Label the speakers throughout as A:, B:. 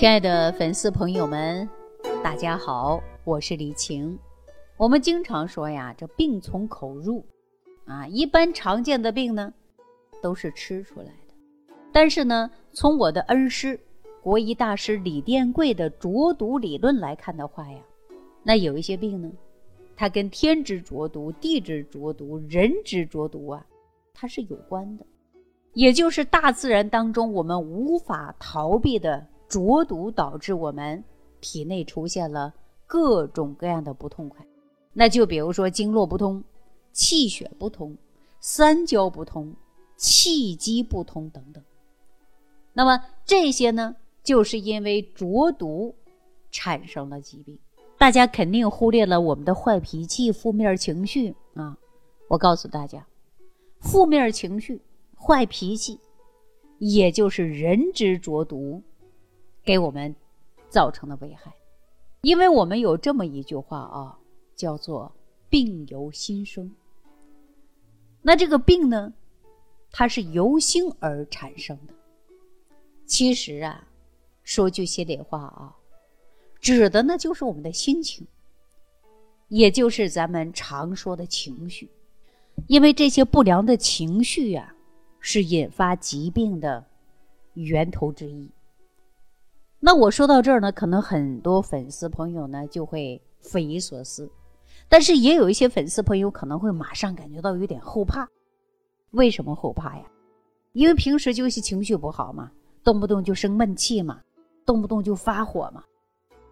A: 亲爱的粉丝朋友们，大家好，我是李晴。我们经常说呀，这病从口入啊，一般常见的病呢，都是吃出来的。但是呢，从我的恩师国医大师李殿贵的浊毒理论来看的话呀，那有一些病呢，它跟天之浊毒、地之浊毒、人之浊毒啊，它是有关的，也就是大自然当中我们无法逃避的。浊毒导致我们体内出现了各种各样的不痛快，那就比如说经络不通、气血不通、三焦不通、气机不通等等。那么这些呢，就是因为浊毒产生了疾病。大家肯定忽略了我们的坏脾气、负面情绪啊！我告诉大家，负面情绪、坏脾气，也就是人之浊毒。给我们造成的危害，因为我们有这么一句话啊，叫做“病由心生”。那这个病呢，它是由心而产生的。其实啊，说句心里话啊，指的呢就是我们的心情，也就是咱们常说的情绪。因为这些不良的情绪呀，是引发疾病的源头之一。那我说到这儿呢，可能很多粉丝朋友呢就会匪夷所思，但是也有一些粉丝朋友可能会马上感觉到有点后怕。为什么后怕呀？因为平时就是情绪不好嘛，动不动就生闷气嘛，动不动就发火嘛。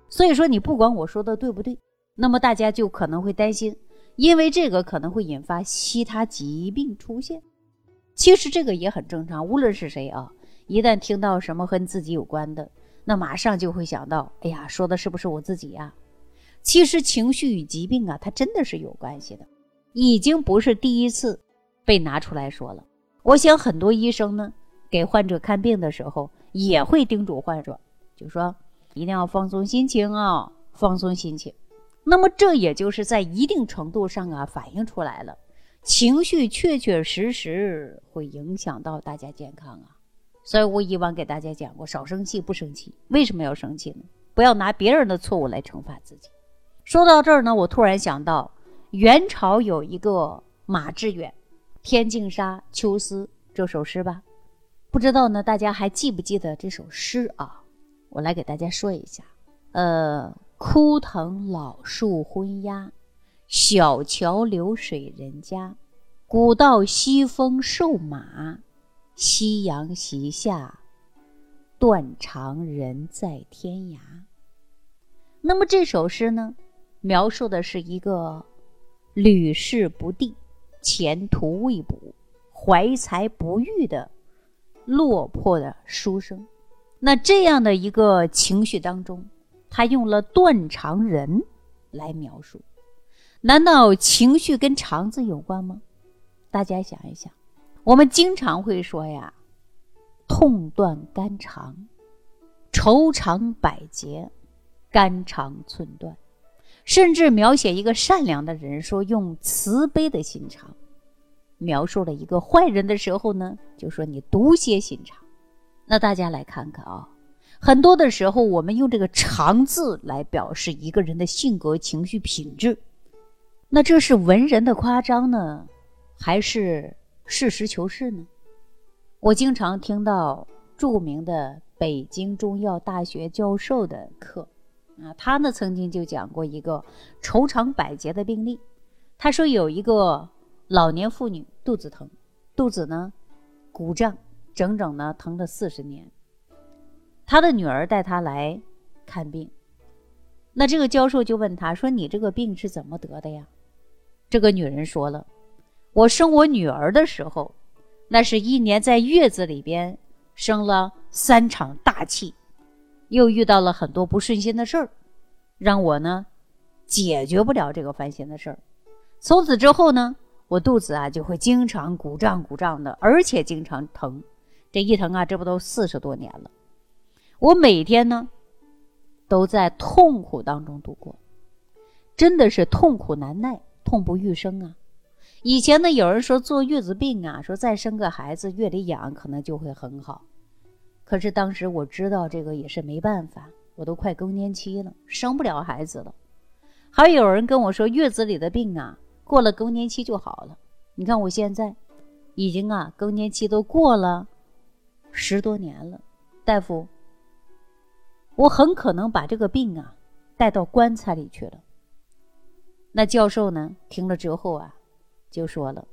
A: 所以说你不管我说的对不对，那么大家就可能会担心，因为这个可能会引发其他疾病出现。其实这个也很正常，无论是谁啊，一旦听到什么和自己有关的。那马上就会想到，哎呀，说的是不是我自己呀？其实情绪与疾病啊，它真的是有关系的，已经不是第一次被拿出来说了。我想很多医生呢，给患者看病的时候，也会叮嘱患者，就说一定要放松心情啊，放松心情。那么这也就是在一定程度上啊，反映出来了，情绪确确实实会影响到大家健康啊。所以我以往给大家讲过，少生气，不生气。为什么要生气呢？不要拿别人的错误来惩罚自己。说到这儿呢，我突然想到，元朝有一个马致远《天净沙·秋思》这首诗吧？不知道呢，大家还记不记得这首诗啊？我来给大家说一下：呃，枯藤老树昏鸦，小桥流水人家，古道西风瘦马。夕阳西下，断肠人在天涯。那么这首诗呢，描述的是一个屡试不第、前途未卜、怀才不遇的落魄的书生。那这样的一个情绪当中，他用了“断肠人”来描述。难道情绪跟肠子有关吗？大家想一想。我们经常会说呀，痛断肝肠，愁肠百结，肝肠寸断，甚至描写一个善良的人，说用慈悲的心肠；描述了一个坏人的时候呢，就说你毒蝎心肠。那大家来看看啊，很多的时候我们用这个“肠”字来表示一个人的性格、情绪品质，那这是文人的夸张呢，还是？实事求是呢，我经常听到著名的北京中药大学教授的课，啊，他呢曾经就讲过一个愁肠百结的病例。他说有一个老年妇女肚子疼，肚子呢鼓胀，整整呢疼了四十年。他的女儿带他来看病，那这个教授就问他说：“你这个病是怎么得的呀？”这个女人说了。我生我女儿的时候，那是一年在月子里边生了三场大气，又遇到了很多不顺心的事儿，让我呢解决不了这个烦心的事儿。从此之后呢，我肚子啊就会经常鼓胀鼓胀的，而且经常疼。这一疼啊，这不都四十多年了。我每天呢都在痛苦当中度过，真的是痛苦难耐，痛不欲生啊。以前呢，有人说坐月子病啊，说再生个孩子，月里养可能就会很好。可是当时我知道这个也是没办法，我都快更年期了，生不了孩子了。还有人跟我说，月子里的病啊，过了更年期就好了。你看我现在已经啊，更年期都过了十多年了，大夫，我很可能把这个病啊带到棺材里去了。那教授呢？听了之后啊，就说了：“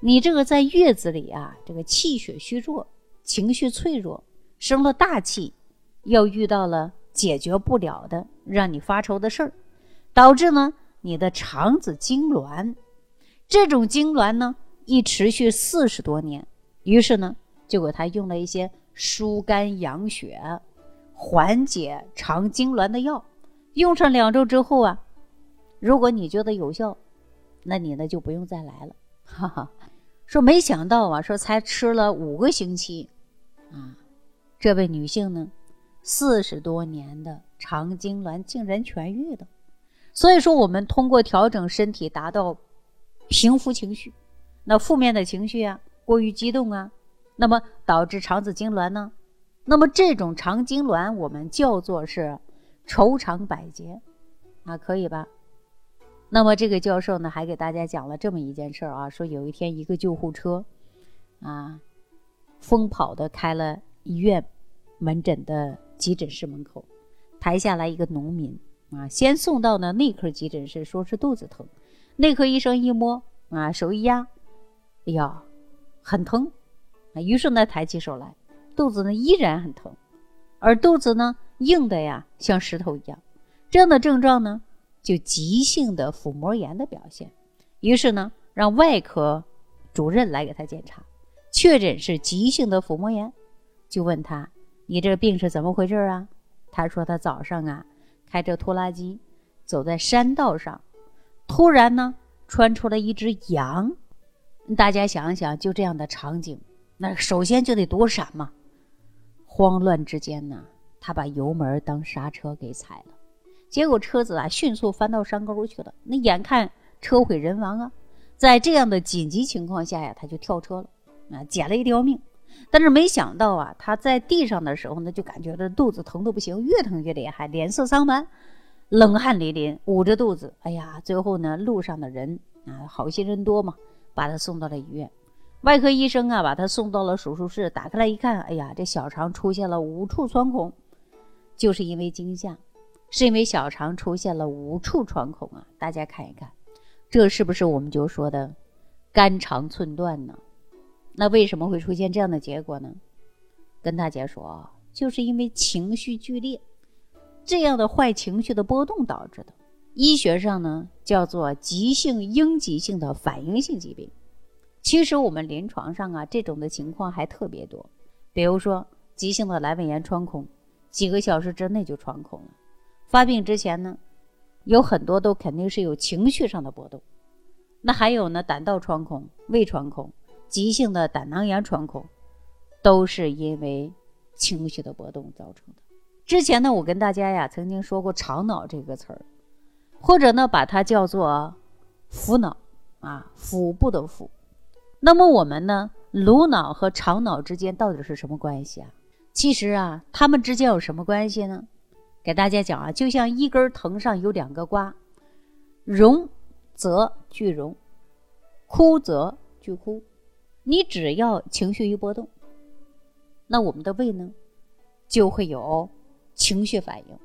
A: 你这个在月子里啊，这个气血虚弱，情绪脆弱，生了大气，又遇到了解决不了的让你发愁的事儿，导致呢你的肠子痉挛。这种痉挛呢，一持续四十多年。于是呢，就给他用了一些疏肝养血、缓解肠痉挛的药。用上两周之后啊。”如果你觉得有效，那你呢就不用再来了。哈哈，说没想到啊，说才吃了五个星期，啊，这位女性呢，四十多年的肠痉挛竟然痊愈了。所以说，我们通过调整身体，达到平复情绪。那负面的情绪啊，过于激动啊，那么导致肠子痉挛呢？那么这种肠痉挛，我们叫做是愁肠百结，啊，可以吧？那么这个教授呢，还给大家讲了这么一件事儿啊，说有一天一个救护车，啊，疯跑的开了医院门诊的急诊室门口，抬下来一个农民啊，先送到呢内科急诊室，说是肚子疼，内科医生一摸啊，手一压，哎呀，很疼，啊，于是呢抬起手来，肚子呢依然很疼，而肚子呢硬的呀像石头一样，这样的症状呢。就急性的腹膜炎的表现，于是呢，让外科主任来给他检查，确诊是急性的腹膜炎，就问他：“你这病是怎么回事啊？”他说：“他早上啊，开着拖拉机走在山道上，突然呢，窜出了一只羊。大家想想，就这样的场景，那首先就得躲闪嘛。慌乱之间呢，他把油门当刹车给踩了。”结果车子啊迅速翻到山沟去了，那眼看车毁人亡啊！在这样的紧急情况下呀，他就跳车了，啊，捡了一条命。但是没想到啊，他在地上的时候呢，就感觉这肚子疼的不行，越疼越厉害，脸色苍白，冷汗淋漓，捂着肚子。哎呀，最后呢，路上的人啊，好心人多嘛，把他送到了医院。外科医生啊，把他送到了手术室，打开来一看，哎呀，这小肠出现了五处穿孔，就是因为惊吓。是因为小肠出现了无处穿孔啊！大家看一看，这是不是我们就说的肝肠寸断呢？那为什么会出现这样的结果呢？跟大家说啊，就是因为情绪剧烈，这样的坏情绪的波动导致的。医学上呢叫做急性应急性的反应性疾病。其实我们临床上啊这种的情况还特别多，比如说急性的阑尾炎穿孔，几个小时之内就穿孔了。发病之前呢，有很多都肯定是有情绪上的波动，那还有呢，胆道穿孔、胃穿孔、急性的胆囊炎穿孔，都是因为情绪的波动造成的。之前呢，我跟大家呀曾经说过“肠脑”这个词儿，或者呢把它叫做“腹脑”啊，腹部的腹。那么我们呢，颅脑和肠脑之间到底是什么关系啊？其实啊，它们之间有什么关系呢？给大家讲啊，就像一根藤上有两个瓜，荣则聚荣，枯则聚枯。你只要情绪一波动，那我们的胃呢就会有情绪反应。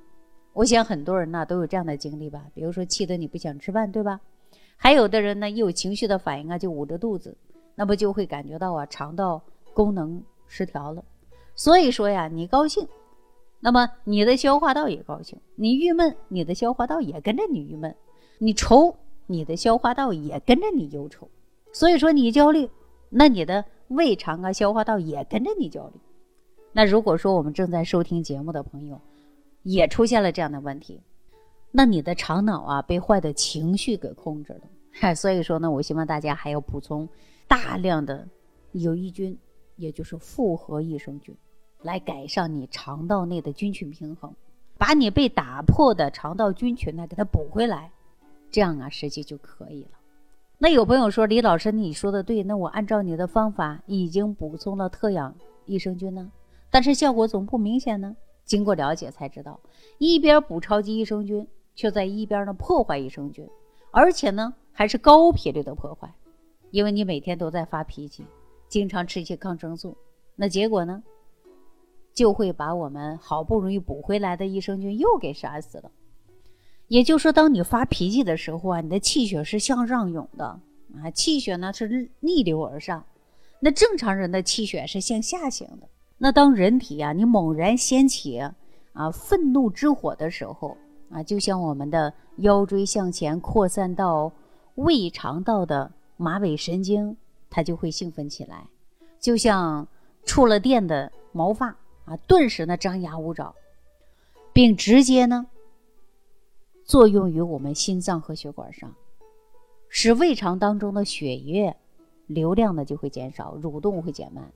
A: 我想很多人呢都有这样的经历吧，比如说气得你不想吃饭，对吧？还有的人呢一有情绪的反应啊，就捂着肚子，那不就会感觉到啊肠道功能失调了。所以说呀，你高兴。那么你的消化道也高兴，你郁闷，你的消化道也跟着你郁闷；你愁，你的消化道也跟着你忧愁。所以说你焦虑，那你的胃肠啊、消化道也跟着你焦虑。那如果说我们正在收听节目的朋友，也出现了这样的问题，那你的肠脑啊被坏的情绪给控制了。嗨 所以说呢，我希望大家还要补充大量的有益菌，也就是复合益生菌。来改善你肠道内的菌群平衡，把你被打破的肠道菌群呢给它补回来，这样啊实际就可以了。那有朋友说李老师你说的对，那我按照你的方法已经补充了特养益生菌呢，但是效果总不明显呢。经过了解才知道，一边补超级益生菌，却在一边呢破坏益生菌，而且呢还是高频率的破坏。因为你每天都在发脾气，经常吃一些抗生素，那结果呢，就会把我们好不容易补回来的益生菌又给杀死了。也就是说，当你发脾气的时候啊，你的气血是向上涌的啊，气血呢是逆流而上。那正常人的气血是向下行的。那当人体啊，你猛然掀起啊愤怒之火的时候啊，就像我们的腰椎向前扩散到胃肠道的马尾神经，它就会兴奋起来，就像触了电的毛发啊，顿时呢张牙舞爪，并直接呢作用于我们心脏和血管上，使胃肠当中的血液流量呢就会减少，蠕动会减慢。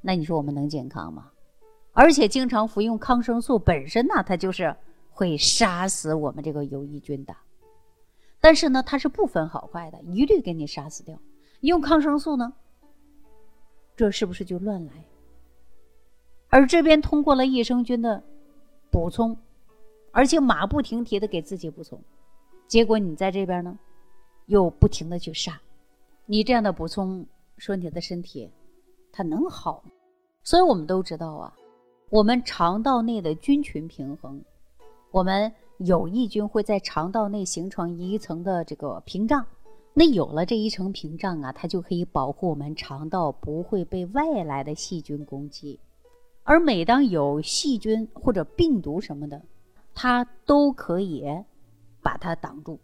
A: 那你说我们能健康吗？而且经常服用抗生素本身呢，它就是会杀死我们这个有益菌的。但是呢，它是不分好坏的，一律给你杀死掉。用抗生素呢，这是不是就乱来？而这边通过了益生菌的补充，而且马不停蹄的给自己补充，结果你在这边呢，又不停的去杀。你这样的补充，说你的身体。它能好，所以我们都知道啊，我们肠道内的菌群平衡，我们有益菌会在肠道内形成一层的这个屏障，那有了这一层屏障啊，它就可以保护我们肠道不会被外来的细菌攻击，而每当有细菌或者病毒什么的，它都可以把它挡住，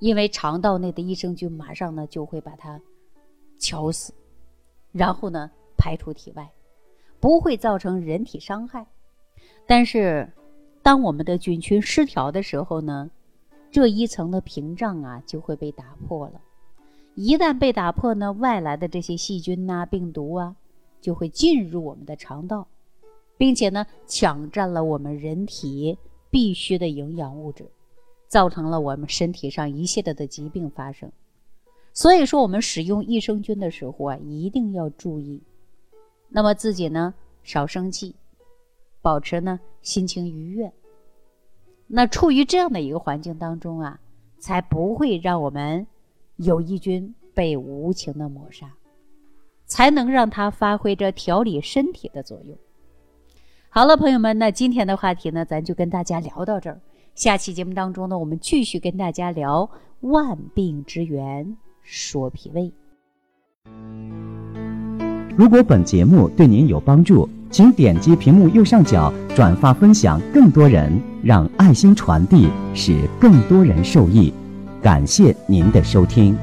A: 因为肠道内的益生菌马上呢就会把它敲死，然后呢。排出体外，不会造成人体伤害。但是，当我们的菌群失调的时候呢，这一层的屏障啊就会被打破了。一旦被打破呢，外来的这些细菌呐、病毒啊，就会进入我们的肠道，并且呢，抢占了我们人体必需的营养物质，造成了我们身体上一系列的疾病发生。所以说，我们使用益生菌的时候啊，一定要注意。那么自己呢，少生气，保持呢心情愉悦。那处于这样的一个环境当中啊，才不会让我们有益菌被无情的抹杀，才能让它发挥着调理身体的作用。好了，朋友们，那今天的话题呢，咱就跟大家聊到这儿。下期节目当中呢，我们继续跟大家聊万病之源，说脾胃。
B: 如果本节目对您有帮助，请点击屏幕右上角转发分享，更多人让爱心传递，使更多人受益。感谢您的收听。